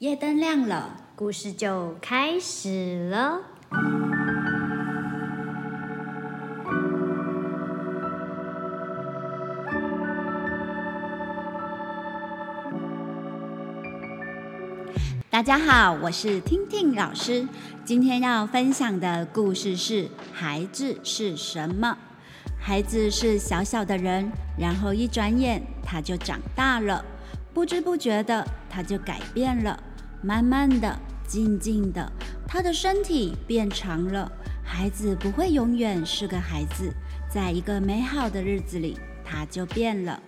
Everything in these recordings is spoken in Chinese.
夜灯亮了，故事就开始了。大家好，我是听听老师。今天要分享的故事是：孩子是什么？孩子是小小的人，然后一转眼他就长大了，不知不觉的他就改变了。慢慢的，静静的，他的身体变长了。孩子不会永远是个孩子，在一个美好的日子里，他就变了。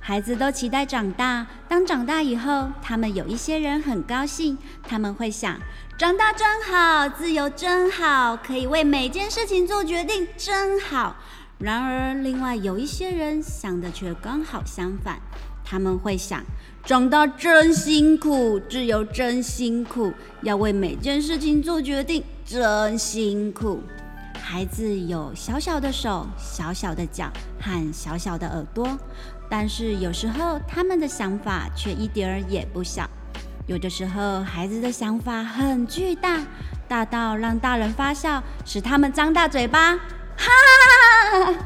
孩子都期待长大，当长大以后，他们有一些人很高兴，他们会想：长大真好，自由真好，可以为每件事情做决定，真好。然而，另外有一些人想的却刚好相反，他们会想。长大真辛苦，自由真辛苦，要为每件事情做决定，真辛苦。孩子有小小的手、小小的脚和小小的耳朵，但是有时候他们的想法却一点儿也不小。有的时候，孩子的想法很巨大，大到让大人发笑，使他们张大嘴巴，哈哈哈哈！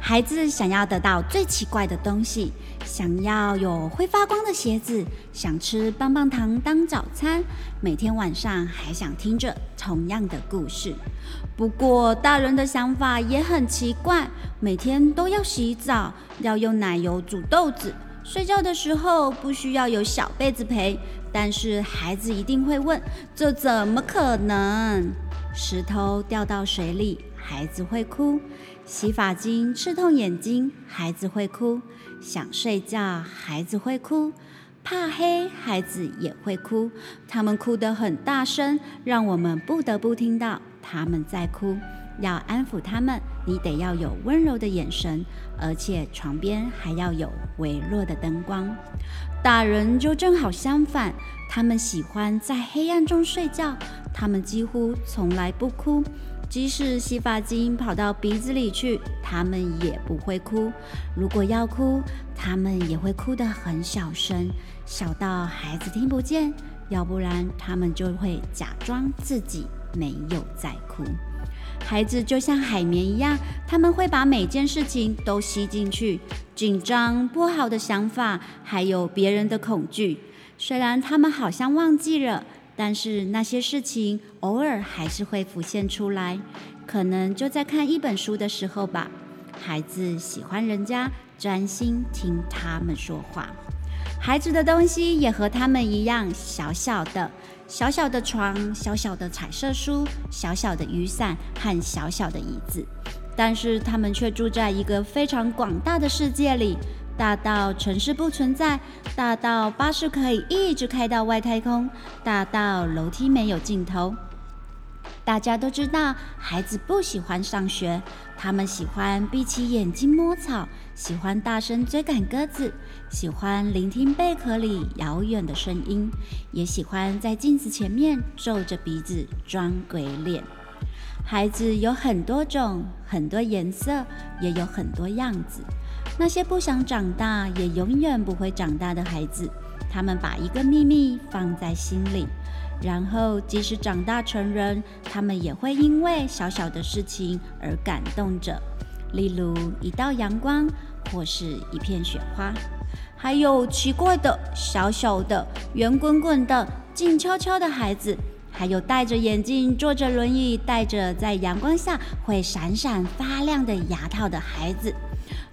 孩子想要得到最奇怪的东西。想要有会发光的鞋子，想吃棒棒糖当早餐，每天晚上还想听着同样的故事。不过大人的想法也很奇怪，每天都要洗澡，要用奶油煮豆子，睡觉的时候不需要有小被子陪。但是孩子一定会问：这怎么可能？石头掉到水里，孩子会哭。洗发精刺痛眼睛，孩子会哭；想睡觉，孩子会哭；怕黑，孩子也会哭。他们哭得很大声，让我们不得不听到他们在哭。要安抚他们，你得要有温柔的眼神，而且床边还要有微弱的灯光。大人就正好相反，他们喜欢在黑暗中睡觉，他们几乎从来不哭。即使洗发精跑到鼻子里去，他们也不会哭。如果要哭，他们也会哭得很小声，小到孩子听不见；要不然，他们就会假装自己没有在哭。孩子就像海绵一样，他们会把每件事情都吸进去，紧张、不好的想法，还有别人的恐惧。虽然他们好像忘记了。但是那些事情偶尔还是会浮现出来，可能就在看一本书的时候吧。孩子喜欢人家专心听他们说话，孩子的东西也和他们一样，小小的，小小的床，小小的彩色书，小小的雨伞和小小的椅子，但是他们却住在一个非常广大的世界里。大到城市不存在，大到巴士可以一直开到外太空，大到楼梯没有尽头。大家都知道，孩子不喜欢上学，他们喜欢闭起眼睛摸草，喜欢大声追赶鸽子，喜欢聆听贝壳里遥远的声音，也喜欢在镜子前面皱着鼻子装鬼脸。孩子有很多种，很多颜色，也有很多样子。那些不想长大，也永远不会长大的孩子，他们把一个秘密放在心里，然后即使长大成人，他们也会因为小小的事情而感动着，例如一道阳光，或是一片雪花，还有奇怪的小小的圆滚滚的静悄悄的孩子，还有戴着眼镜、坐着轮椅、戴着在阳光下会闪闪发亮的牙套的孩子。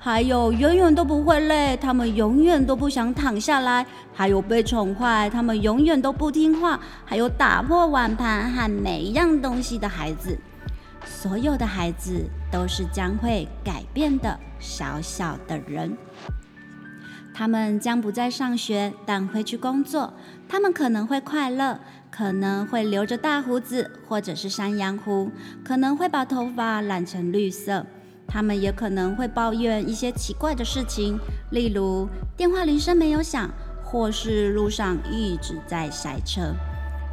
还有永远都不会累，他们永远都不想躺下来；还有被宠坏，他们永远都不听话；还有打破碗盘和每一样东西的孩子。所有的孩子都是将会改变的小小的人。他们将不再上学，但会去工作。他们可能会快乐，可能会留着大胡子或者是山羊胡，可能会把头发染成绿色。他们也可能会抱怨一些奇怪的事情，例如电话铃声没有响，或是路上一直在塞车。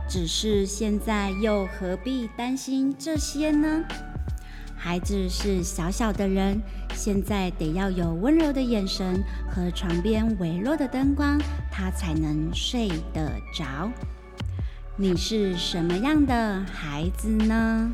只是现在又何必担心这些呢？孩子是小小的人，现在得要有温柔的眼神和床边微弱的灯光，他才能睡得着。你是什么样的孩子呢？